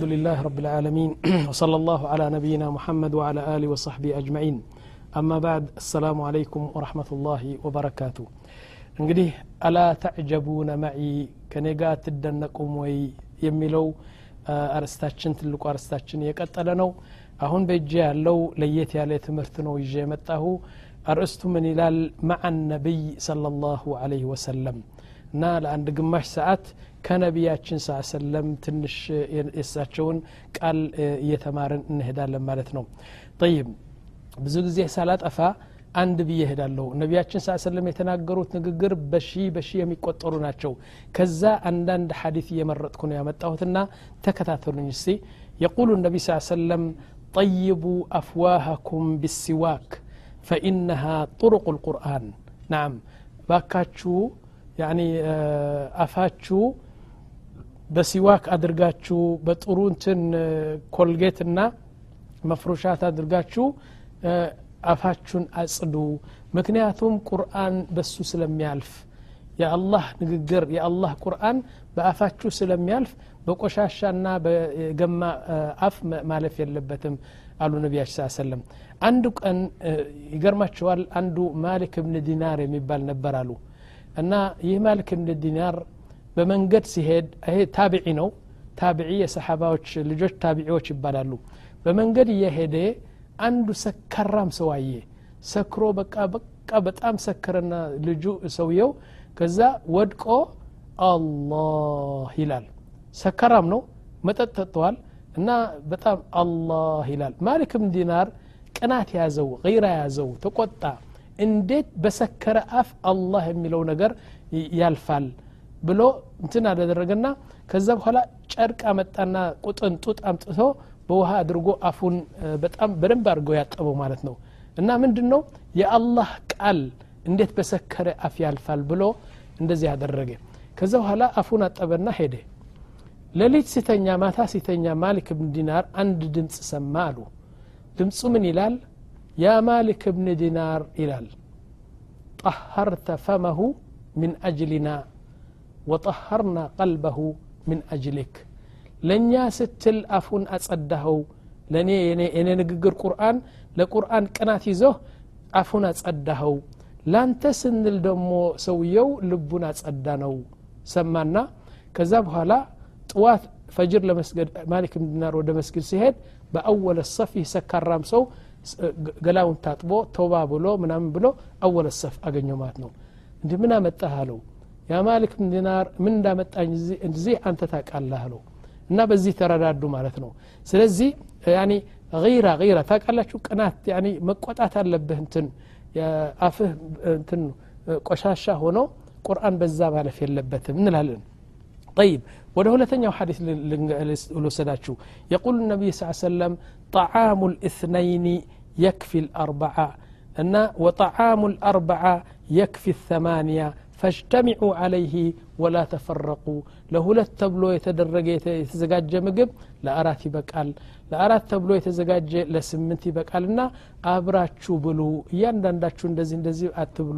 الحمد لله رب العالمين وصلى الله على نبينا محمد وعلى آله وصحبه أجمعين أما بعد السلام عليكم ورحمة الله وبركاته እንግዲህ አላ ተዕጀቡነ መዒ ከኔ ጋር ትደነቁም ወይ የሚለው አርስታችን ትልቁ አርስታችን የቀጠለ ነው አሁን በእጅ ያለው ለየት ያለ ትምህርት ነው ይዤ የመጣሁ አርእስቱ ምን ይላል መዐ ነቢይ ሰለ ላሁ ወሰለም እና ለአንድ ግማሽ ሰዓት ከነቢያችን ስ ሰለም ትንሽ የእሳቸውን ቃል እየተማርን እንሄዳለን ማለት ነው ጠይብ ብዙ ጊዜ ሳላጠፋ አንድ ብዬ ሄዳለሁ ነቢያችን ስ ሰለም የተናገሩት ንግግር በሺ በሺ የሚቆጠሩ ናቸው ከዛ አንዳንድ ሐዲት እየመረጥኩ ነው ያመጣሁትና ተከታተሉኝ እስቲ የቁሉ ነቢ ስ ሰለም ጠይቡ አፍዋሃኩም ቢሲዋክ ፈኢነሃ ጥሩቁ ልቁርአን ናም ባካችሁ ያኒ አፋችሁ በሲዋክ አድርጋችሁ በጥሩ እንትን ኮልጌትና መፍሩሻት አድርጋችሁ አፋችሁን አጽዱ። ምክንያቱም ቁርአን በሱ ስለሚያልፍ የአላህ ንግግር የአላህ ቁርአን በአፋችሁ ስለሚያልፍ በቆሻሻና በገማ አፍ ማለፍ የለበትም አሉ ነቢያችን ስ ሰለም አንዱ ቀን ይገርማቸዋል አንዱ ማሊክ ብን ዲናር የሚባል ነበር አሉ እና ይህ ማሊክ ብን ዲናር በመንገድ ሲሄድ ይሄ ታቢዒ ነው ታቢዒ የሰሓባዎች ልጆች ታቢዒዎች ይባላሉ በመንገድ እየሄደ አንዱ ሰካራም ሰው አየ ሰክሮ በቃ በቃ በጣም ሰከረና ልጁ ሰውየው ከዛ ወድቆ አላህ ይላል ሰከራም ነው መጠጥ ጠጥተዋል እና በጣም አላህ ይላል ማሊክም ዲናር ቅናት ያዘው ገይራ ያዘው ተቆጣ እንዴት በሰከረ አፍ አላህ የሚለው ነገር ያልፋል ብሎ እንትን አደረገና ከዛ በኋላ ጨርቅ አመጣና ቁጥን ጡጥ አምጥቶ በውሃ አድርጎ አፉን በጣም በደንብ አድርገው ያጠበው ማለት ነው። እና ምንድን ነው የአላህ ቃል እንዴት በሰከረ አፍ ያልፋል ብሎ እንደዚህ አደረገ። ከዛ በኋላ አፉን አጠበና ሄደ። ሌሊት ሲተኛ ማታ ሲተኛ ማሊክ ብን ዲናር አንድ ድምፅ ሰማ አሉ። ድምፁ ምን ይላል ያ ማሊክ ብን ዲናር ይላል ጠሀርተ ፈመሁ ምን አጅሊና ወጠሀርና ቀልበሁ ምን አጅሊክ ለእኛ ስትል አፉን አጸዳኸው ለእኔ የኔ ንግግር ቁርአን ለቁርአን ቅናት ይዞህ አፉን አጸዳኸው ላንተ ስንል ደግሞ ሰውየው ልቡን አጸዳ ነው ሰማና ከዛ በኋላ ጥዋት ፈጅር ለመስገድ ማሊክ ዲናር ወደ መስጊድ ሲሄድ በአወለ ሰፍ ይህ ሰካራም ሰው ገላውን ታጥቦ ተውባ ብሎ ምናምን ብሎ አወለ ሰፍ አገኘው ማለት ነው እንዲህ ምን አመጣህ አለው ያ ማሊክ ዲናር ምን እንዳመጣኝ እዚህ አንተ ታቃላህ አለው እና በዚህ ተረዳዱ ማለት ነው ስለዚህ ያኒ ገይራ ገይራ ታቃላችሁ ቅናት ያኒ መቆጣት አለብህ እንትን አፍህ እንትን ቆሻሻ ሆኖ ቁርአን በዛ ማለፍ የለበትም እንላለን طيب ወደ ሁለተኛው ሐዲስ ልወሰዳችሁ የቁል ነቢይ ስ ሰለም طعام الاثنين يكفي الأربعة እና وطعام الأربعة يكفي الثمانية فاجتمعوا عليه ولا تفرقوا ለሁለት ተብሎ የተደረገ የተዘጋጀ ምግብ ለአራት ይበቃል ለአራት ተብሎ የተዘጋጀ ለስምንት ይበቃልና አብራችሁ ብሉ እያንዳንዳችሁ እንደዚህ እንደዚህ አትብሉ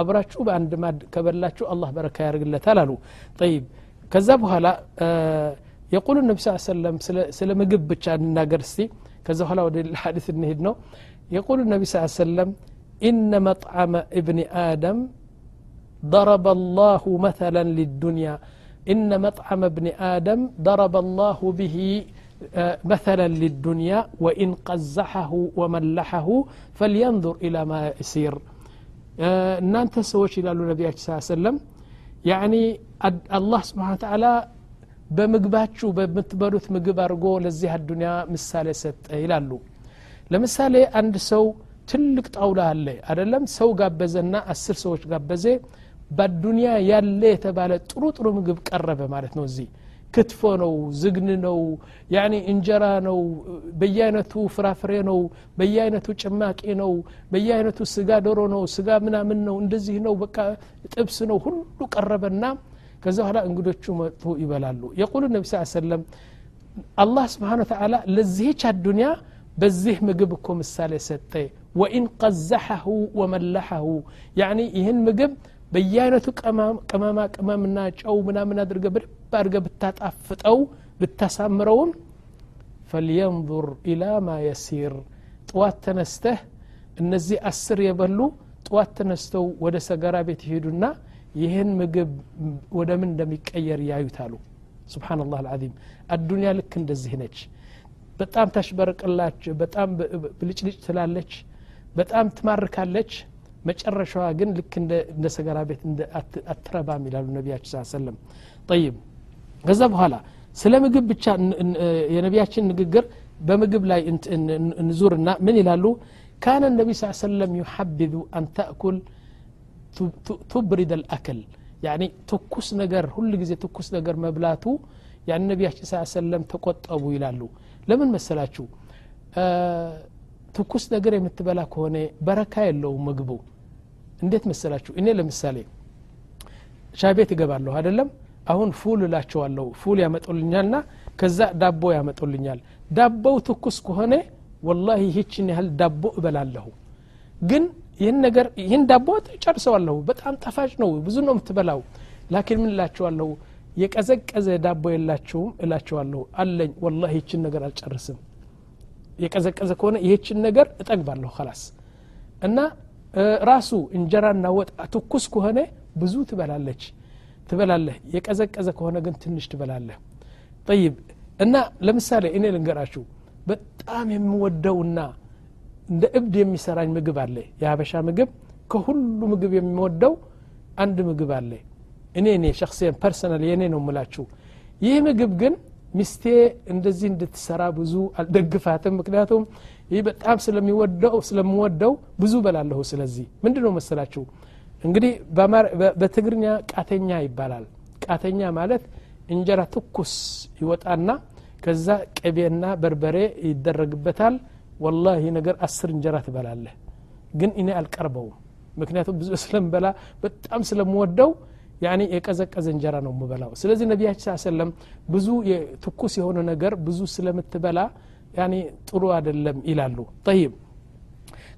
አብራችሁ በአንድ ማድ ከበላችሁ አላህ በረካ ያደርግለታል አሉ ጠይብ ከዛ በኋላ የቁሉ ነቢ ስ ሰለም ስለ ምግብ ብቻ እንናገር እስቲ ከዛ በኋላ ወደ ሐዲስ እንሄድ ነው የቁሉ ነቢ ስ ሰለም ኢነ መጥዓመ እብኒ አደም ضرب الله مثلا للدنيا إن مطعم ابن آدم ضرب الله به مثلا للدنيا وإن قزحه وملحه فلينظر إلى ما يسير እናንተ ሰዎች ይላሉ ነቢያችን ስ ሰለም ያኒ አላህ ስብሓን ተዓላ በምግባችሁ በምትበሉት ምግብ አድርጎ ለዚህ አዱኒያ ምሳሌ ሰጠ ይላሉ። ለምሳሌ አንድ ሰው ትልቅ ጣውላ አለ አደለም ሰው ጋበዘና አስር ሰዎች ጋበዘ በዱንያ ያለ የተባለ ጥሩ ጥሩ ምግብ ቀረበ ማለት ነው እዚህ። ክትፎ ነው ዝግን ነው ያኒ እንጀራ ነው በየአይነቱ ፍራፍሬ ነው በየአይነቱ ጭማቂ ነው በየአይነቱ ስጋ ዶሮ ነው ስጋ ምናምን ነው እንደዚህ ነው በቃ ጥብስ ነው ሁሉ ቀረበና ከዛ በኋላ እንግዶቹ መጥቶ ይበላሉ የቁሉ ነቢ ስ ሰለም አላህ ስብሓን ተላ ለዚህች አዱንያ በዚህ ምግብ እኮ ምሳሌ ሰጠ ወኢን ቀዘሐሁ ወመለሐሁ ያኒ ይህን ምግብ በየአይነቱ ቅመማ ቅመምና ጨው ምናምን አድርገ በደብ አድርገ ብታጣፍጠው ብታሳምረውም ፈልየንظር ኢላ ማ የሲር ጥዋት ተነስተህ እነዚህ አስር የበሉ ጥዋት ተነስተው ወደ ሰገራ ቤት ይሄዱና ይህን ምግብ ወደ ምን እንደሚቀየር ያዩታሉ? ስብሓንላህ አልዓዚም። አዱንያ ልክ እንደዚህ ነች። በጣም ታሽበርቅላች በጣም ብልጭልጭ ትላለች በጣም ትማርካለች። መጨረሻዋ ግን ልክ እንደ ሰገራ ቤት አትረባም ይላሉ ነቢያችን ስ ሰለም ጠይብ። ከዛ በኋላ ስለ ምግብ ብቻ የነቢያችን ንግግር በምግብ ላይ እንዙርና ምን ይላሉ? ካነ ነቢ ስ ሰለም ዩሐብذ أن تأكل تبريد الأكل يعني ትኩስ ነገር ሁል ጊዜ ትኩስ ነገር መብላቱ يعني ነቢያችን ስ ሰለም ተቆጠቡ ይላሉ። ለምን መሰላችሁ? ትኩስ ነገር የምትበላ ከሆነ በረካ የለውም ምግቡ። እንዴት መሰላችሁ? እኔ ለምሳሌ ሻይ ቤት እገባለሁ አይደለም? አሁን ፉል እላቸዋለሁ። ፉል ያመጡልኛል ና ከዛ ዳቦ ያመጡልኛል። ዳቦው ትኩስ ከሆነ ወላሂ ይህችን ያህል ዳቦ እበላለሁ። ግን ይህን ነገር ይህን ዳቦ ጨርሰዋለሁ። በጣም ጣፋጭ ነው። ብዙ ነው የምትበላው። ላኪን ምን እላቸዋለሁ የቀዘቀዘ ዳቦ የላቸውም እላቸዋለሁ አለኝ። ወላሂ ይችን ነገር አልጨርስም። የቀዘቀዘ ከሆነ ይህችን ነገር እጠግባለሁ ከላስ እና ራሱ እንጀራና ወጥ ትኩስ ከሆነ ብዙ ትበላለች። ትበላለህ። የቀዘቀዘ ከሆነ ግን ትንሽ ትበላለህ። طيب። እና ለምሳሌ እኔ ልንገራችሁ። በጣም የምወደውና እንደ እብድ የሚሰራኝ ምግብ አለ። የሀበሻ ምግብ ከሁሉ ምግብ የሚወደው አንድ ምግብ አለ። እኔ እኔ شخصياً personal የእኔ ነው ምላችሁ ይህ ምግብ ግን ሚስቴ እንደዚህ እንድትሰራ ብዙ አልደግፋትም። ምክንያቱም ይህ በጣም ስለሚወደው ስለምወደው ብዙ በላለሁ ስለዚህ። ምንድ ነው መሰላችሁ? እንግዲህ በትግርኛ ቃተኛ ይባላል። ቃተኛ ማለት እንጀራ ትኩስ ይወጣና ከዛ ቅቤና በርበሬ ይደረግበታል ወላሂ ነገር አስር እንጀራ ትበላለህ። ግን እኔ አልቀርበውም። ምክንያቱም ብዙ ስለምበላ በጣም ስለምወደው ያኒ የቀዘቀዘ እንጀራ ነው የምበላው። ስለዚህ ነቢያችን ሰለም ብዙ ትኩስ የሆነ ነገር ብዙ ስለምትበላ ያኒ ጥሩ አይደለም ይላሉ። ጠይብ።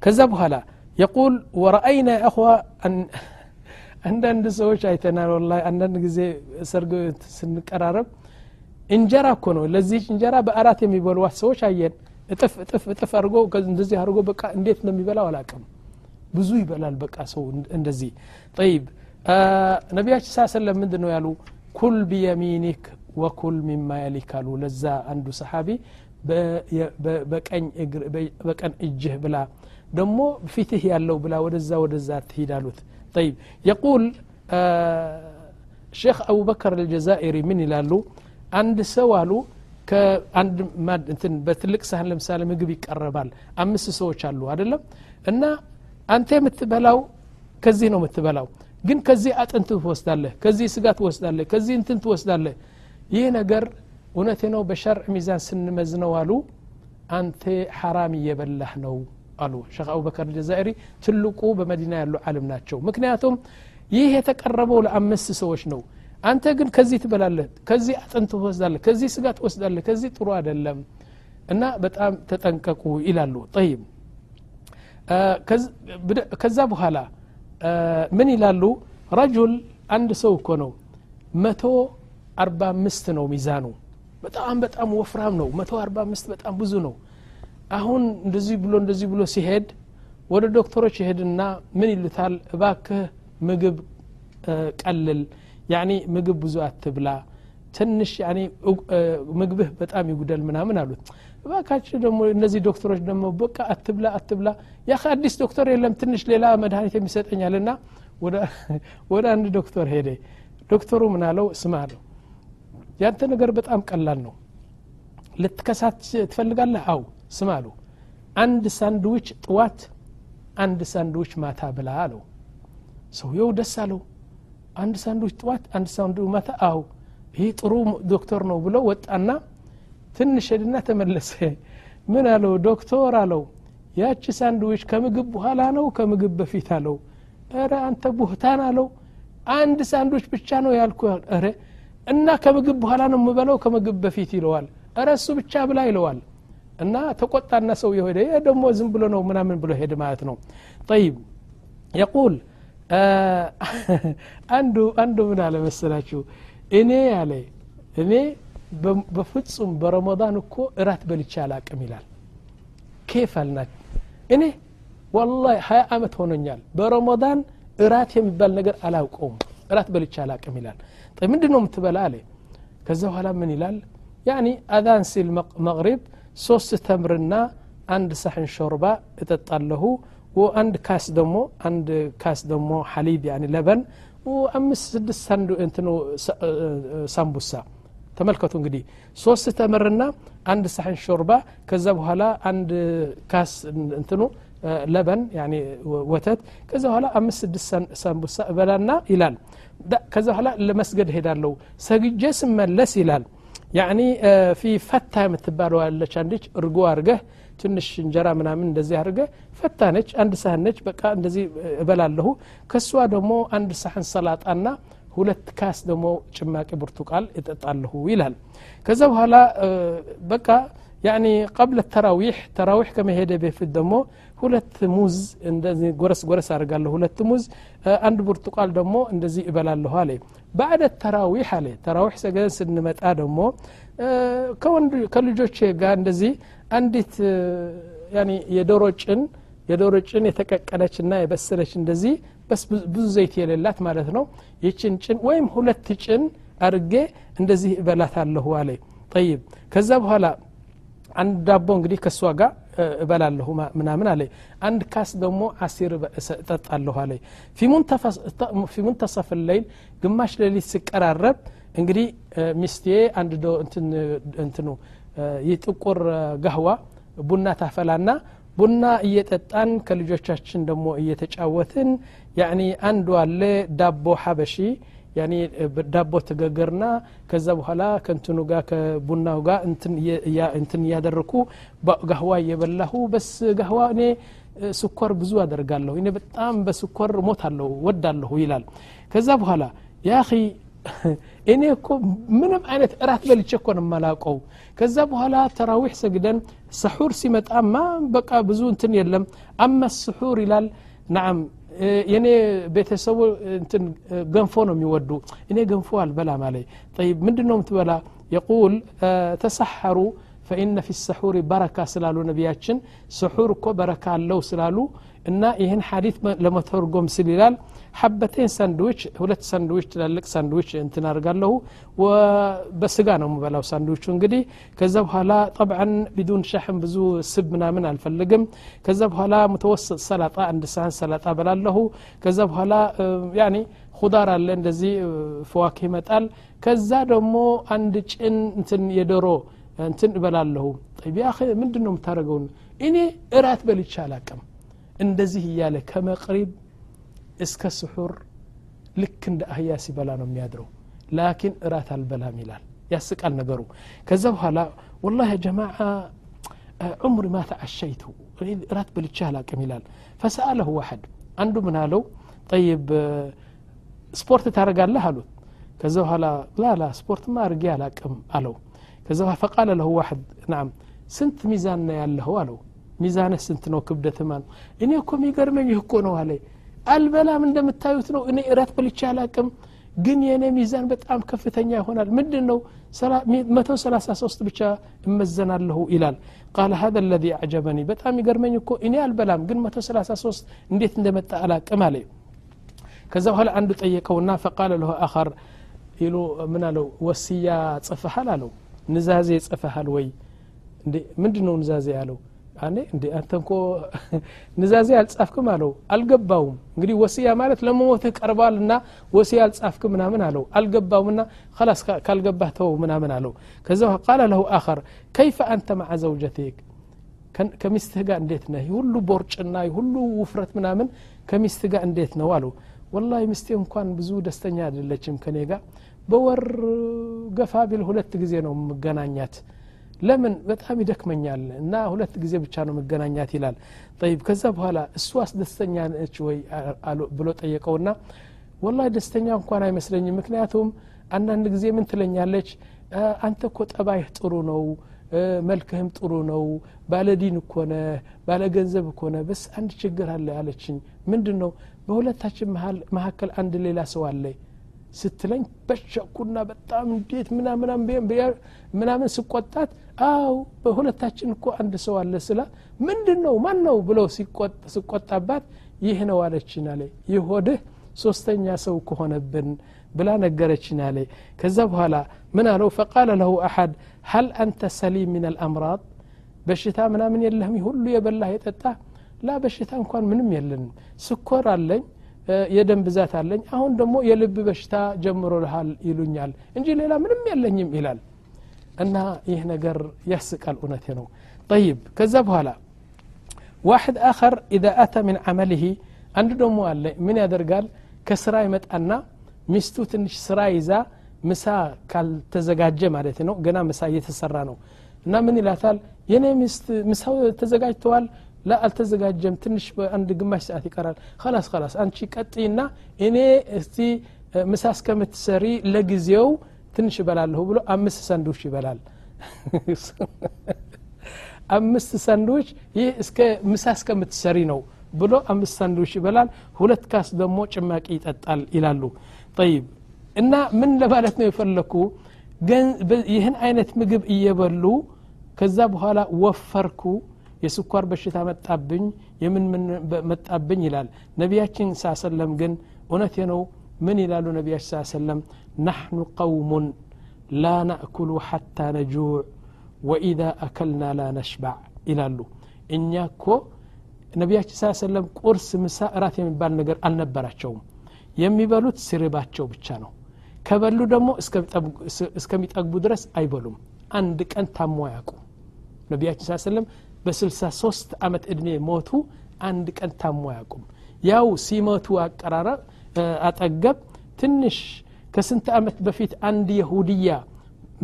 ከዛ በኋላ የቁል ወረአይና አኸዋ አንዳንድ ሰዎች አይተናል ወላ አንዳንድ ጊዜ ሰርግ ስንቀራረብ እንጀራ እኮ ነው። ለዚህች እንጀራ በአራት የሚበሏት ሰዎች አየን እጥፍ እጥፍ እጥፍ አድርጎ እንደዚህ አድርጎ በቃ እንዴት እንደሚበላው አላቅም ብዙ ይበላል በቃ ሰው እንደዚህ ጠይብ ነቢያችን ሳ ሰለም ምንድን ነው ያሉ ኩል ቢየሚኒክ ወኩል ሚማ የሊክ አሉ ለዛ አንዱ ሰሓቢ በቀን እጅህ ብላ ደግሞ ፊትህ ያለው ብላ ወደዛ ወደዛ ትሂድ አሉት ጠይብ የቁል ሼክ አቡበከር አልጀዛኢሪ ምን ይላሉ አንድ ሰው አሉ ከአንድ እንትን በትልቅ ሳህን ለምሳሌ ምግብ ይቀረባል። አምስት ሰዎች አሉ አይደለም? እና አንተ የምትበላው ከዚህ ነው የምትበላው። ግን ከዚህ አጥንት ትወስዳለህ ከዚህ ስጋ ትወስዳለህ ከዚህ እንትን ትወስዳለህ። ይህ ነገር እውነቴ ነው በሸርዕ ሚዛን ስንመዝነው አሉ አንተ ሐራም እየበላህ ነው አሉ። ሼክ አቡበከር ጀዛኢሪ ትልቁ በመዲና ያሉ ዓለም ናቸው። ምክንያቱም ይህ የተቀረበው ለአምስት ሰዎች ነው አንተ ግን ከዚህ ትበላለህ ከዚህ አጥንት ትወስዳለህ ከዚህ ስጋ ትወስዳለህ ከዚህ ጥሩ አይደለም እና በጣም ተጠንቀቁ ይላሉ ጠይብ ከዛ በኋላ ምን ይላሉ ረጁል አንድ ሰው እኮ ነው መቶ አርባ አምስት ነው ሚዛኑ በጣም በጣም ወፍራም ነው መቶ አርባ አምስት በጣም ብዙ ነው አሁን እንደዚህ ብሎ እንደዚህ ብሎ ሲሄድ ወደ ዶክተሮች ይሄድና ምን ይሉታል እባክህ ምግብ ቀልል ያኒ ምግብ ብዙ አትብላ ትንሽ ያኒ ምግብህ በጣም ይጉደል ምናምን አሉት። እባካችሁ ደግሞ እነዚህ ዶክተሮች ደግሞ በቃ አትብላ አትብላ። ያ አዲስ ዶክተር የለም ትንሽ ሌላ መድኃኒት የሚሰጠኛል ና ወደ አንድ ዶክተር ሄደ። ዶክተሩ ምን አለው? ስማ አለው። ያንተ ነገር በጣም ቀላል ነው። ልትከሳት ትፈልጋለህ? አው ስማ አለው። አንድ ሳንድዊች ጥዋት አንድ ሳንድዊች ማታ ብላ አለው። ሰውየው ደስ አለው አንድ ሳንድዊች ጥዋት አንድ ሳንድዊች ማታ አው ይህ ጥሩ ዶክተር ነው ብሎ ወጣና ትንሽ ሄድና ተመለሰ። ምን አለው? ዶክተር አለው ያቺ ሳንድዊች ከምግብ በኋላ ነው ከምግብ በፊት አለው። ረ አንተ ቡህታን አለው አንድ ሳንድዊች ብቻ ነው ያልኩ። ረ እና ከምግብ በኋላ ነው የምበለው ከምግብ በፊት ይለዋል። እረ እሱ ብቻ ብላ ይለዋል። እና ተቆጣና ሰው የሄደ ደግሞ ዝም ብሎ ነው ምናምን ብሎ ሄድ ማለት ነው። ጠይብ የቁል አንዱ አንዱ ምን አለ መሰላችሁ እኔ ያለ እኔ በፍጹም በረመዳን እኮ እራት በልቻ አላቅም ይላል ኬፍ አልናት እኔ ወላሂ ሀያ አመት ሆኖኛል በረመዳን እራት የሚባል ነገር አላውቀውም እራት በልቻ አላቅም ይላል ምንድን ነው የምትበላ አለ ከዛ በኋላ ምን ይላል ያኒ አዛን ሲል መቅሪብ ሶስት ተምርና አንድ ሳሕን ሾርባ እጠጣለሁ አንድ ካስ ደግሞ አንድ ካስ ደግሞ ሐሊብ ያኒ ለበን አምስት ስድስት ሳንዱ እንትኑ ሳምቡሳ። ተመልከቱ እንግዲህ ሶስት ተምርና አንድ ሳሕን ሾርባ ከዛ በኋላ አንድ ካስ እንትኑ ለበን ወተት ከዛ በኋላ አምስት ስድስት ሳምቡሳ እበላና ይላል። ከዛ በኋላ ለመስገድ ሄዳለሁ ሰግጄ ስመለስ ይላል። ያኒ ፊ ፈታ የምትባለው ያለች አንዲች እርጎ አርገህ ትንሽ እንጀራ ምናምን እንደዚህ አድርገ ፈታ ነች አንድ ሳህን ነች በቃ እንደዚህ እበላለሁ ከእሷ ደግሞ አንድ ሳህን ሰላጣና ሁለት ካስ ደግሞ ጭማቂ ብርቱቃል እጠጣለሁ ይላል ከዛ በኋላ በቃ ያኒ ቀብለ ተራዊሕ ተራዊሕ ከመሄደ በፊት ደግሞ ሁለት ሙዝ እንደዚህ ጎረስ ጎረስ አድርጋለሁ ሁለት ሙዝ አንድ ብርቱቃል ደግሞ እንደዚህ እበላለሁ አለ ባዕደ ተራዊሕ አለ ተራዊሕ ሰገደን ስንመጣ ደግሞ ከልጆቼ ጋር እንደዚህ አንዲት የዶሮ ጭን የዶሮ ጭን የተቀቀለች ና የበሰለች እንደዚህ ብዙ ዘይት የሌላት ማለት ነው። ይችን ጭን ወይም ሁለት ጭን አድርጌ እንደዚህ እበላታለሁ አለ ጠይብ። ከዛ በኋላ አንድ ዳቦ እንግዲህ ከእሷ ጋር እበላለሁ ምናምን አለ አንድ ካስ ደግሞ አሲር እጠጣለሁ አለ ፊ ሙንተሰፍ ለይል ግማሽ ሌሊት ሲቀራረብ እንግዲህ ሚስቴ አንድ እንትኑ ይህ ጥቁር ጋህዋ ቡና ታፈላና ቡና እየጠጣን ከልጆቻችን ደግሞ እየተጫወትን ያኒ አንዱ አለ ዳቦ ሀበሺ ያኒ ዳቦ ተገገርና ከዛ በኋላ ከእንትኑ ጋር ከቡናው ጋር እንትን እያደረኩ ጋህዋ እየበላሁ በስ ጋህዋ እኔ ስኳር ብዙ አደርጋለሁ። እኔ በጣም በስኳር ሞታለሁ ወዳለሁ ይላል። ከዛ በኋላ ያ እኔ እኮ ምንም አይነት እራት በልቼ እኮ ነው የማላውቀው ከዛ በኋላ ተራዊሕ ሰግደን ሰሑር ሲመጣማ በቃ ብዙ እንትን የለም አመ ስሑር ይላል ናም የኔ ቤተሰቡ እንትን ገንፎ ነው የሚወዱ እኔ ገንፎ አልበላም አለ ጠይብ ምንድን ነው የምትበላ የቁል ተሰሐሩ ፈኢነ ፊ ሰሑር በረካ ስላሉ ነቢያችን ስሑር እኮ በረካ አለው ስላሉ እና ይህን ሐዲት ለመተርጎም ስል ይላል ሐበቴን ሳንድዊች ሁለት ሳንድዊች ትላልቅ ሳንድዊች እንትን አድርጋለሁ በስጋ ነው የምበላው ሳንድዊቹ እንግዲህ ከዛ በኋላ ጠብዓን ቢዱን ሻሕም ብዙ ስብ ምናምን አልፈልግም ከዛ በኋላ ሙተወስጥ ሰላጣ አንድ ሳህን ሰላጣ በላለሁ ከዛ በኋላ ያኒ ሁዳር አለ እንደዚህ ፈዋክ ይመጣል ከዛ ደግሞ አንድ ጭን እንትን የዶሮ እንትን እበላለሁ ያ ምንድን ነው የምታደርገውን እኔ እራት በልቻ አላቅም እንደዚህ እያለ ከመቅሪብ እስከ ስሑር ልክ እንደ አህያ ሲበላ ነው የሚያድረው ላኪን እራት አልበላም ይላል ያስቃል ነገሩ ከዛ በኋላ ወላ ጀማዓ ዑምሪ ማ ተዓሸይቱ እራት በልቻ አላቅም ይላል ፈሰአለሁ ዋሐድ አንዱ ምን አለው ጠይብ ስፖርት ታደረጋለህ አሉት ከዛ በኋላ ላላ ስፖርትማ አርጌ አላቅም አለው كذا فقال له واحد نعم سنت ميزاننا ياله قالوا ميزانه سنت نو كبده ثمان. اني اكو ميغرمني حقو نو عليه قال بلا من دمتايوت نو اني ارات بلش علاقم جن يعني ميزان بتام كفتنيا هنا مدن نو سلا متو سلا ساسوست بتشا مزنا له إلى قال هذا الذي أعجبني بتام يقرمني كو إني البلام جن متو سلا ساسوست نديت ندمت على كمالي كذا هل عنده تيكو فقال له آخر يلو منالو وسيا صفحة لالو ንዛዜ ጽፈሃል ወይ? ምንድ ነው ንዛዜ ያለው? አኔ እንዴ አንተንኮ ንዛዜ አልጻፍክም አለው። አልገባውም። እንግዲህ ወስያ ማለት ለመሞትህ ቀርቧል እና ወስያ አልጻፍክም ምናምን አለው። አልገባውምና ላስ ካልገባህ ተወው ምናምን አለው። ከዛ ቃለ ለሁ አኸር ከይፈ አንተ መዓ ዘውጀትክ ከሚስትህ ጋር እንዴት ነህ? ሁሉ ቦርጭና ሁሉ ውፍረት ምናምን ከሚስትህ ጋር እንዴት ነው አለው። ወላ ሚስቴ እንኳን ብዙ ደስተኛ አይደለችም ከኔ ጋር። በወር ገፋ ቢል ሁለት ጊዜ ነው የምገናኛት። ለምን? በጣም ይደክመኛል እና ሁለት ጊዜ ብቻ ነው መገናኛት ይላል። ጠይብ ከዛ በኋላ እሷስ ደስተኛ ነች ወይ ብሎ ጠየቀውና ወላሂ ደስተኛ እንኳን አይመስለኝም። ምክንያቱም አንዳንድ ጊዜ ምን ትለኛለች? አንተ እኮ ጠባይህ ጥሩ ነው መልክህም ጥሩ ነው ባለዲን እኮነ ባለ ገንዘብ እኮነ በስ አንድ ችግር አለ አለችኝ። ምንድን ነው በሁለታችን መካከል አንድ ሌላ ሰው አለ ስትለኝ በሸኩና በጣም እንዴት ምናምን ስቆጣት አው በሁለታችን እኮ አንድ ሰው አለ ስላ ምንድን ነው ማን ነው ብሎ ስቆጣባት ይህ ነው አለችን አለ ይህ ሆድህ ሶስተኛ ሰው ከሆነብን ብላ ነገረችን አለ ከዛ በኋላ ምን አለው ፈቃለ ለሁ አሐድ ሀል አንተ ሰሊም ምን አልአምራድ በሽታ ምናምን የለህም ሁሉ የበላህ የጠጣ ላ በሽታ እንኳን ምንም የለንም ስኮር አለኝ የደም ብዛት አለኝ። አሁን ደግሞ የልብ በሽታ ጀምሮ ልሃል ይሉኛል እንጂ ሌላ ምንም የለኝም ይላል። እና ይህ ነገር ያስቃል እውነቴ ነው። طيب ከዛ በኋላ واحد آخر إذا أتى من عمله አንዱ ደግሞ አለ። ምን ያደርጋል? ከስራ ይመጣና ሚስቱ ትንሽ ስራ ይዛ ምሳ ካልተዘጋጀ ማለት ነው ገና ምሳ እየተሰራ ነው። እና ምን ይላታል? የኔ ሚስት ምሳው ተዘጋጅተዋል ላ አልተዘጋጀም። ትንሽ በአንድ ግማሽ ሰዓት ይቀራል። ከላስ ከላስ አንቺ ቀጥይና እኔ እስቲ ምሳ እስከምትሰሪ ለጊዜው ትንሽ እበላለሁ ብሎ አምስት ሳንዱች ይበላል። አምስት ሳንዱች ይህ እስከ ምሳ እስከምትሰሪ ነው ብሎ አምስት ሳንዱች ይበላል። ሁለት ካስ ደግሞ ጭማቂ ይጠጣል ይላሉ። ጠይብ እና ምን ለማለት ነው የፈለኩ? ይህን አይነት ምግብ እየበሉ ከዛ በኋላ ወፈርኩ የስኳር በሽታ መጣብኝ የምን ምን መጣብኝ ይላል። ነቢያችን ሳ ሰለም ግን እውነቴ ነው ምን ይላሉ ነቢያችን ሳ ሰለም ናሕኑ ቀውሙን ላ ናእኩሉ ሓታ ነጁዕ ወኢዛ አከልና ላ ነሽባዕ ይላሉ። እኛ እኮ ነቢያችን ሳ ሰለም ቁርስ ምሳ እራት የሚባል ነገር አልነበራቸውም። የሚበሉት ሲርባቸው ብቻ ነው። ከበሉ ደግሞ እስከሚጠግቡ ድረስ አይበሉም። አንድ ቀን ታሞ ያውቁ ነቢያችን ሳ ሰለም በ63 ዓመት ዕድሜ ሞቱ አንድ ቀን ታሞ አያውቁም። ያው ሲመቱ አቀራረብ አጠገብ ትንሽ ከስንት ዓመት በፊት አንድ የሁድያ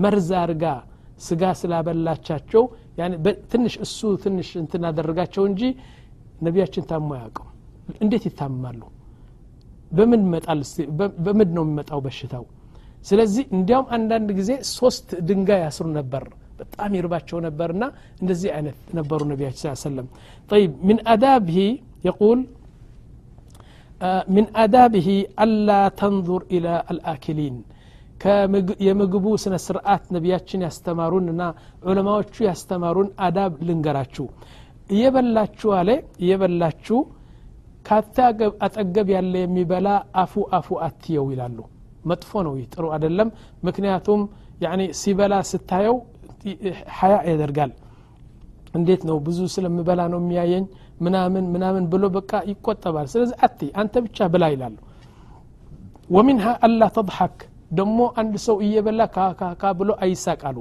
መርዝ አርጋ ስጋ ስላበላቻቸው ትንሽ እሱ ትንሽ እንትን አደረጋቸው እንጂ ነቢያችን ታሞ አያውቅም እንዴት ይታማሉ? በምን መጣል በምድ ነው የሚመጣው በሽታው? ስለዚህ እንዲያውም አንዳንድ ጊዜ ሶስት ድንጋይ ያስሩ ነበር በጣም ይርባቸው ነበርና እንደዚህ አይነት ነበሩ ነቢያችን ስ ሰለም طيب من آدابه يقول من آدابه ألا تنظر إلى الآكلين የምግቡ ስነ ስርዓት ነቢያችን ያስተማሩንና ዑለማዎቹ ያስተማሩን አዳብ ልንገራችሁ እየበላችሁ አለ እየበላችሁ ካታ አጠገብ ያለ የሚበላ አፉ አፉ አትየው ይላሉ መጥፎ ነው ይህ ጥሩ አይደለም ምክንያቱም ያኒ ሲበላ ስታየው ሀያ ያደርጋል እንዴት ነው ብዙ ስለምበላ ነው የሚያየኝ ምናምን ምናምን ብሎ በቃ ይቆጠባል ስለዚህ አቲ አንተ ብቻ ብላ ይላሉ ወሚንሃ አላ ተضሐክ ደሞ አንድ ሰው እየበላ ካካካ ብሎ አይሳቃሉ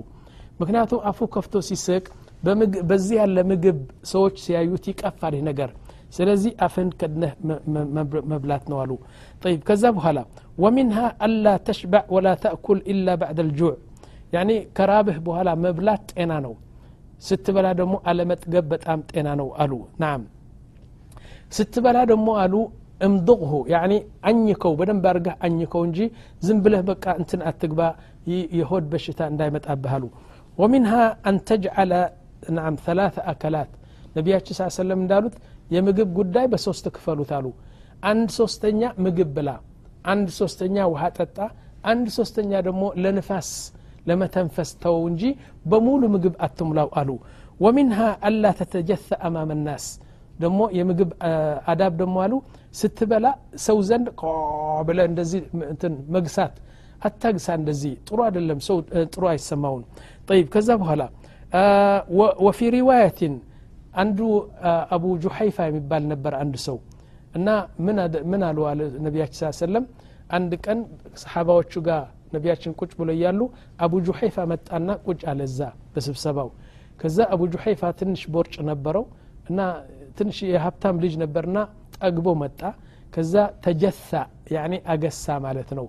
ምክንያቱም አፉ ከፍቶ ሲስቅ በዚህ ያለ ምግብ ሰዎች ሲያዩት ይቀፋል ነገር ስለዚህ አፍን ከድነህ መብላት ነው አሉ ይብ ከዛ በኋላ ወሚንሃ አላ ተሽባዕ ወላ ተእኩል ኢላ ባዕድ አልጁዕ ያኒ ከራብህ በኋላ መብላት ጤና ነው። ስትበላ ደግሞ አለመጥገብ በጣም ጤና ነው አሉ። ናም። ስትበላ ደግሞ አሉ እምድቅሁ ያኒ አኝከው በደንብ አርገህ አኝከው እንጂ ዝም ብለህ በቃ እንትን አትግባ የሆድ በሽታ እንዳይመጣብህ አሉ። ወሚንሃ አን ተጅዓለ ናም ثላث አከላት። ነቢያችን ስ ሰለም እንዳሉት የምግብ ጉዳይ በሶስት ክፈሉት አሉ። አንድ ሶስተኛ ምግብ ብላ አንድ ሶስተኛ ውሃ ጠጣ አንድ ሶስተኛ ደግሞ ለንፋስ ለመተንፈስ ተው እንጂ በሙሉ ምግብ አትሙላው አሉ ወሚንሃ አላ ተተጀተ አማመ ናስ ደግሞ የምግብ አዳብ ደግሞ አሉ ስትበላ ሰው ዘንድ ብለ እንደዚህ እንትን መግሳት አታግሳ እንደዚህ ጥሩ አይደለም ሰው ጥሩ አይሰማውን ጠይብ ከዛ በኋላ ወፊ ሪዋየትን አንዱ አቡ ጁሐይፋ የሚባል ነበር አንድ ሰው እና ምን አሉ አለ ነቢያችን ስ ሰለም አንድ ቀን ሰሓባዎቹ ጋር ነቢያችን ቁጭ ብሎ እያሉ አቡ ጁሐይፋ መጣና ቁጭ አለ እዛ በስብሰባው። ከዛ አቡ ጁሐይፋ ትንሽ ቦርጭ ነበረው እና ትንሽ የሀብታም ልጅ ነበርና ጠግቦ መጣ። ከዛ ተጀሳ ያኒ አገሳ ማለት ነው።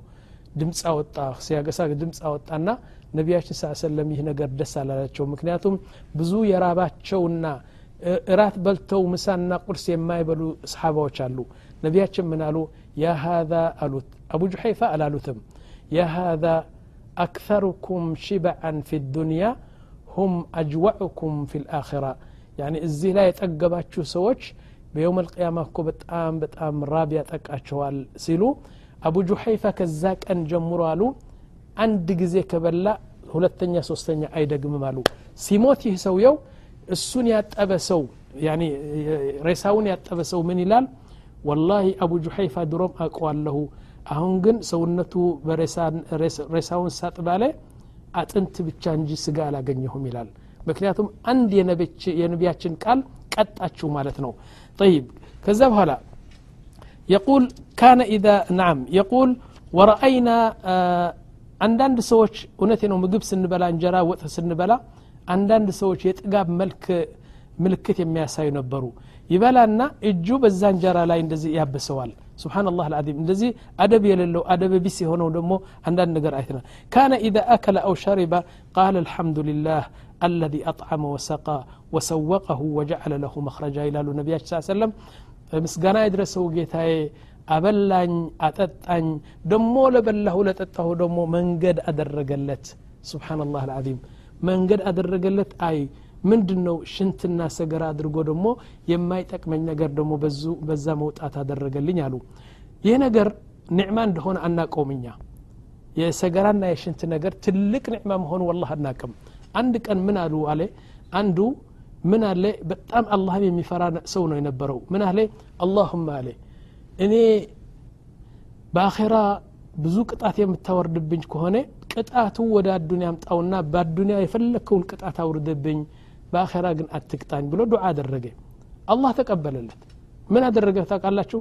ድምፅ አወጣ ሲያገሳ ድምፅ አወጣና ነቢያችን ስ ሰለም ይህ ነገር ደስ አላላቸው። ምክንያቱም ብዙ የራባቸውና እራት በልተው ምሳና ቁርስ የማይበሉ ሰሓባዎች አሉ። ነቢያችን ምን አሉ? ያ ሃذا አሉት። አቡ ጁሐይፋ አላሉትም يا هذا أكثركم شبعا في الدنيا هم أجوعكم في الآخرة. يعني الزي لا يتقباتشو سوش بيوم القيامة كبت آم بت آم رابية تقاتشوال سيلو أبو جحيفة كزاك أن جمرالو أن دقزي كبلا هلتنيا سوستنيا أي دقممالو سيموتي سويو السنيا تأبسو يعني ريساوني تأبسو من الال والله أبو جحيفة دروم أقوال له አሁን ግን ሰውነቱ ሬሳውን ሳጥባለ አጥንት ብቻ እንጂ ስጋ አላገኘሁም ይላል ምክንያቱም አንድ የነቢያችን ቃል ቀጣችሁ ማለት ነው طيب ከዛ በኋላ يقول كان إذا نعم يقول ورأينا አንዳንድ ሰዎች እውነቴ ነው ምግብ ስንበላ እንጀራ ወጥ ስንበላ አንዳንድ ሰዎች የጥጋብ መልክ ምልክት የሚያሳዩ ነበሩ ይበላና እጁ በዛ እንጀራ ላይ እንደዚህ ያብሰዋል ስብሓንላህ አልዓዚም እንደዚህ አደብ የሌለው አደብ ቢስ የሆነው ደግሞ አንዳንድ ነገር አይተናል ካነ ኢዛ አከለ አው ሸሪበ ቃል አልሐምዱ ልላህ አለዚ አጥዓመ ወሰቃ ወሰወቀሁ ወጀዓለ ለሁ መክረጃ ይላሉ ነቢያችን ስ ሰለም ምስጋና የድረሰው ጌታዬ አበላኝ አጠጣኝ ደሞ ለበላሁ ለጠጣሁ ደግሞ መንገድ አደረገለት ስብሓንላህ አልዓዚም መንገድ አደረገለት አይ ምንድን ነው ሽንትና ሰገራ አድርጎ ደግሞ የማይጠቅመኝ ነገር ደግሞ በዛ መውጣት አደረገልኝ አሉ። ይህ ነገር ኒዕማ እንደሆነ አናቀውም እኛ። የሰገራና የሽንት ነገር ትልቅ ኒዕማ መሆኑ ወላህ አናቅም አንድ ቀን ምን አሉ አለ? አንዱ ምን አለ? በጣም አላህን የሚፈራ ሰው ነው የነበረው። ምን አለ? አላሁማ አለ። እኔ በአኼራ ብዙ ቅጣት የምታወርድብኝ ከሆነ ቅጣቱ ወደ አዱኒያ አምጣውና በአዱኒያ የፈለግከውን ቅጣት አውርድብኝ በአኼራ ግን አትቅጣኝ ብሎ ዱዓ አደረገ አላህ ተቀበለለት ምን አደረገ ታውቃላችሁ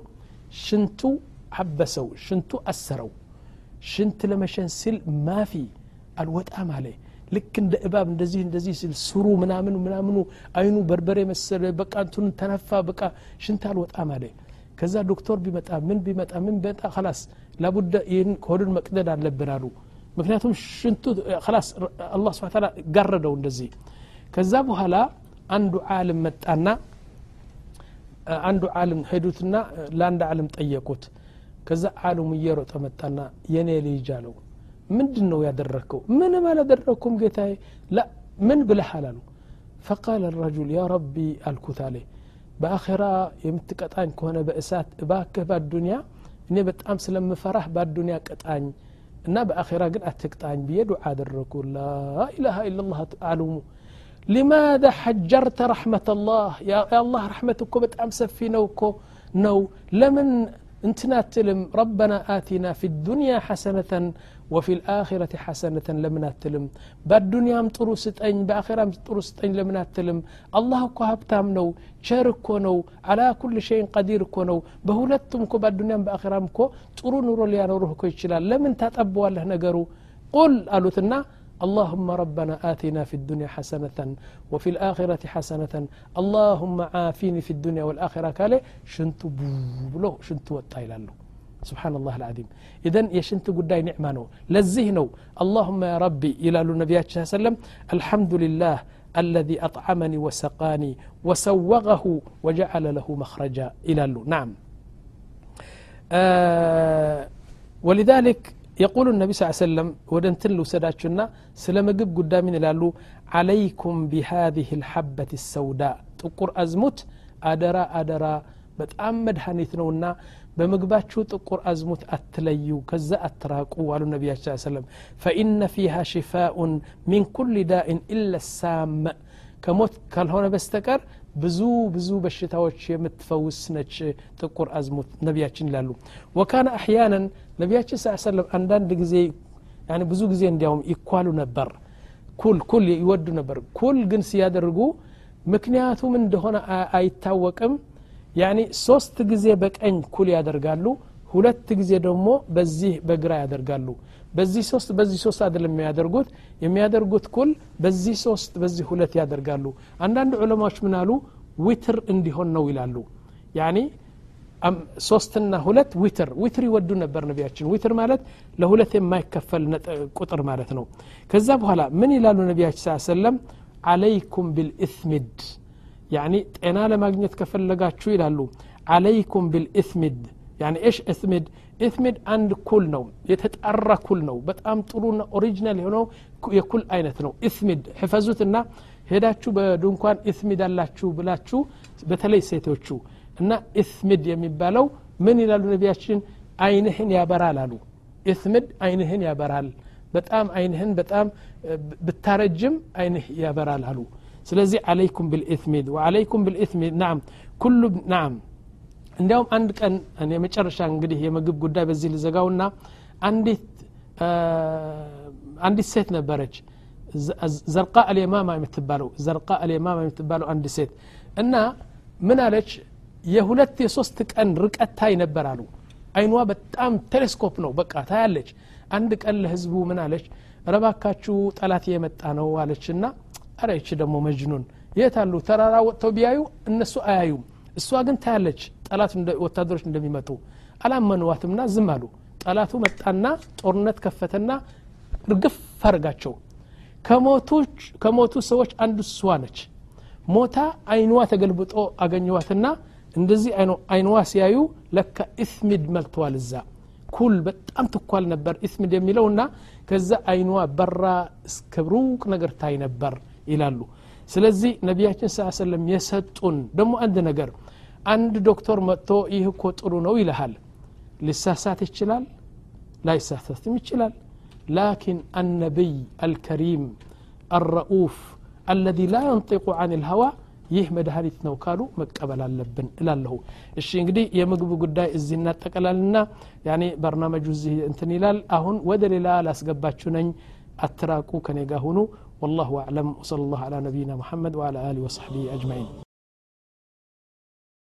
ሽንቱ አበሰው ሽንቱ አሰረው ሽንት ለመሸን ሲል ማፊ አልወጣም አለ ልክ እንደ እባብ እንደዚህ እንደዚህ ሲል ስሩ ምናምኑ ምናምኑ አይኑ በርበሬ መሰለ በቃ እንትኑ ተነፋ በቃ ሽንት አልወጣም አለ ከዛ ዶክተር ቢመጣ ምን ቢመጣ ምን ቢመጣ ከላስ ላቡደ ይህን ሆዱን መቅደድ አለብን አሉ ምክንያቱም ሽንቱ ከላስ አላህ ስብሐ ተዓላ ጋረደው እንደዚህ ከዛ በኋላ አንዱ ዓለም መጣና አንዱ ዓለም ሄዱትና ለአንድ ዓለም ጠየቁት ከዛ ዓለሙ እየሮጠ መጣና የኔ ልጅ አለው ምንድን ነው ያደረግከው ምንም አላደረግኩም ጌታዬ ላ ምን ብለሃል አሉ ፈቃል ረጁል ያ ረቢ አልኩት አለ በአኼራ የምትቀጣኝ ከሆነ በእሳት እባክህ በአዱኒያ እኔ በጣም ስለምፈራህ በአዱኒያ ቅጣኝ እና በአኼራ ግን አትቅጣኝ ብዬ ዱዓ አደረግኩ ላኢላሃ ኢላላህ አሉሙ لماذا حجرت رحمة الله؟ يا الله رحمتك بتأم سفي نوكو نو. لمن انتنا تلم ربنا آتنا في الدنيا حسنة وفي الآخرة حسنة لمن تلم. بالدنيا مطرو ستأين بآخرة مطرو ستأين لمن تلم. الله كهب تامنو شاركو نو على كل شيء قدير كو نو. بهولتم كو بالدنيا بآخرة كو ترو نورو ليانو روحكو يشلال. لمن تتأبوا له نقرو؟ قل قالوا ثنا اللهم ربنا آتنا في الدنيا حسنة وفي الآخرة حسنة. اللهم عافيني في الدنيا والآخرة. كالي شنتو بلو شنتو وطايلالو سبحان الله العظيم. إذن يشنت قداي نعمة نو. لزيه نو. اللهم يا ربي إلى النبي صلى الله عليه وسلم الحمد لله الذي أطعمني وسقاني وسوغه وجعل له مخرجا. إلى نعم. آه ولذلك የቁሉ ነቢ ስ ሰለም ወደ እንትን ልውሰዳችሁና ስለ ምግብ ጉዳይ ምን ይላሉ አለይኩም ቢሃዚህ ልሐበት ሰውዳ ጥቁር አዝሙት አደራ አደራ በጣም መድኃኒት ነውና በምግባችሁ ጥቁር አዝሙት አትለዩ ከዛ አትራቁ አሉ ነቢያችን ሰለም ፈኢነ ፊሃ ሽፋኡን ሚን ኩል ዳኢን ኢለ ሳመ ከሞት ካልሆነ በስተቀር ብዙ ብዙ በሽታዎች የምትፈውስ ነች ጥቁር አዝሙት ነቢያችን ይላሉ ወካነ አሕያናን ነቢያችን ስ ሰለም አንዳንድ ጊዜ ብዙ ጊዜ እንዲያውም ይኳሉ ነበር። ኩል ኩል ይወዱ ነበር። ኩል ግን ሲያደርጉ ምክንያቱም እንደሆነ አይታወቅም። ያኒ ሶስት ጊዜ በቀኝ ኩል ያደርጋሉ ሁለት ጊዜ ደግሞ በዚህ በግራ ያደርጋሉ። በዚህ ሶስት በዚህ ሶስት አይደለም የሚያደርጉት። የሚያደርጉት ኩል በዚህ ሶስት በዚህ ሁለት ያደርጋሉ። አንዳንድ ዑለማዎች ምን አሉ? ዊትር እንዲሆን ነው ይላሉ። ያኒ ሶስትና ሁለት ዊትር ዊትር ይወዱ ነበር ነቢያችን። ዊትር ማለት ለሁለት የማይከፈል ቁጥር ማለት ነው። ከዛ በኋላ ምን ይላሉ ነቢያችን ስ ሰለም عليكم بالإثمد يعني ጤና ለማግኘት ከፈለጋችሁ ይላሉ። عليكم بالإثمد يعني እሽ እስሚድ። ኢስሚድ አንድ ኩል ነው የተጣራ ኩል ነው። በጣም ጥሩና original የሆነው የኩል አይነት ነው። ኢስሚድ ሕፈዙትና ሄዳችሁ በዱካን ኢስሚድ አላችሁ ብላችሁ በተለይ ሴቶቹ እና ኢስሚድ የሚባለው ምን ይላሉ ነቢያችን አይንህን ያበራል አሉ ኢትምድ አይንህን ያበራል በጣም አይንህን በጣም ብታረጅም አይንህ ያበራል አሉ ስለዚህ አለይኩም ብልኢትሚድ ወአለይኩም ብልኢትሚድ ናም ኩሉ ናም እንዲያውም አንድ ቀን የመጨረሻ እንግዲህ የምግብ ጉዳይ በዚህ ልዘጋውና አንዲት አንዲት ሴት ነበረች ዘርቃ አልየማማ የምትባለው ዘርቃ አልየማማ የምትባለው አንድ ሴት እና ምን አለች የሁለት የሶስት ቀን ርቀት ታይ ነበር አሉ። አይኗ በጣም ቴሌስኮፕ ነው። በቃ ታያለች። አንድ ቀን ለህዝቡ ምን አለች? ረባካችሁ ጠላት የመጣ ነው አለችና አረ ይቺ ደግሞ መጅኑን የት አሉ? ተራራ ወጥተው ቢያዩ እነሱ አያዩም። እሷ ግን ታያለች ጠላት ወታደሮች እንደሚመጡ። አላመኑዋትምና ዝም አሉ። ጠላቱ መጣና ጦርነት ከፈተና ርግፍ አርጋቸው ከሞቱ ሰዎች አንዱ እሷ ነች። ሞታ አይንዋ ተገልብጦ አገኘዋትና እንደዚህ አይንዋ ሲያዩ ለካ ኢስሚድ መልተዋል እዛ ኩል በጣም ትኳል ነበር ኢስሚድ የሚለውና ከዛ አይንዋ በራ እስከ ሩቅ ነገር ታይ ነበር ይላሉ ስለዚህ ነቢያችን ስ ሰለም የሰጡን ደግሞ አንድ ነገር አንድ ዶክተር መጥቶ ይህ እኮ ጥሩ ነው ይልሃል ሊሳሳት ይችላል ላይሳሳትም ይችላል ላኪን አነቢይ አልከሪም አረኡፍ አለዚ ላ የንጢቁ አን ልሀዋ ይህ መድኃኒት ነው ካሉ መቀበል አለብን እላለሁ እሺ እንግዲህ የምግብ ጉዳይ እዚህ እናጠቀላልና ያኔ በርናመጁ እዚህ እንትን ይላል አሁን ወደ ሌላ ላስገባችሁ ነኝ አትራቁ ከኔ ጋር ሁኑ والله أعلم وصلى الله على نبينا محمد وعلى آله وصحبه أجمعين